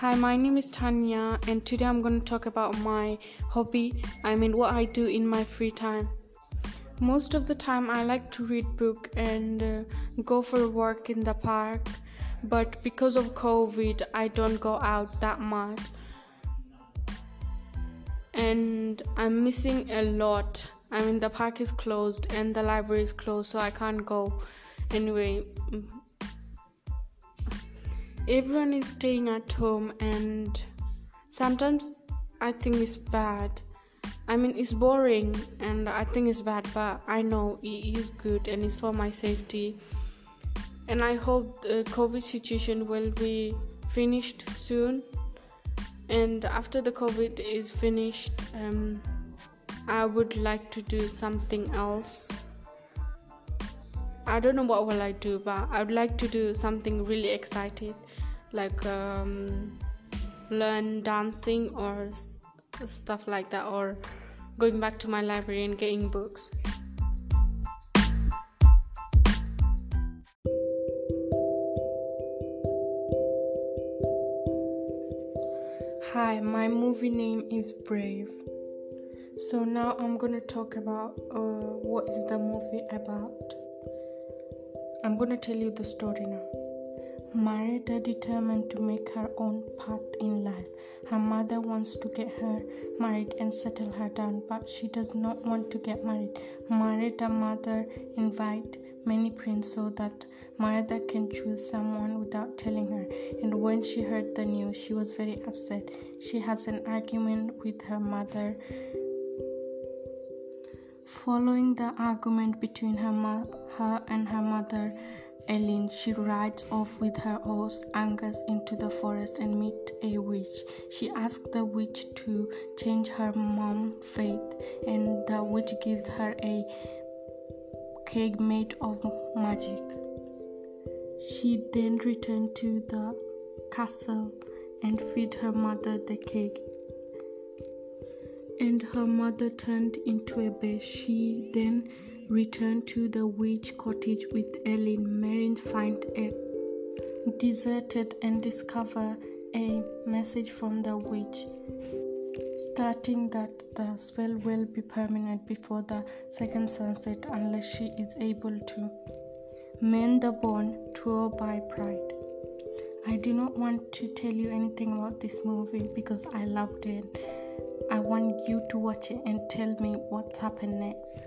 Hi, my name is Tanya, and today I'm going to talk about my hobby. I mean, what I do in my free time. Most of the time, I like to read book and uh, go for a walk in the park. But because of COVID, I don't go out that much, and I'm missing a lot. I mean, the park is closed and the library is closed, so I can't go. Anyway, everyone is staying at home and sometimes I think it's bad. I mean, it's boring and I think it's bad, but I know it is good and it's for my safety. And I hope the COVID situation will be finished soon. And after the COVID is finished, um, I would like to do something else. I don't know what will I do, but I would like to do something really exciting like um, learn dancing or s- stuff like that or going back to my library and getting books. Hi my movie name is brave. So now i'm gonna talk about uh, what is the movie about i'm gonna tell you the story now Marietta determined to make her own path in life. Her mother wants to get her married and settle her down, but she does not want to get married. Marietta's mother invite many princes so that Marietta can choose someone without telling her. And when she heard the news, she was very upset. She has an argument with her mother. Following the argument between her, mo- her and her mother, Ellen, she rides off with her horse Angus into the forest and meet a witch. She asks the witch to change her mom's faith, and the witch gives her a cake made of magic. She then returns to the castle and feed her mother the cake. And her mother turned into a bear. She then return to the witch cottage with Ellen. Marin finds it deserted and discover a message from the witch stating that the spell will be permanent before the second sunset unless she is able to mend the bond torn by pride. I do not want to tell you anything about this movie because I loved it. I want you to watch it and tell me what's happened next.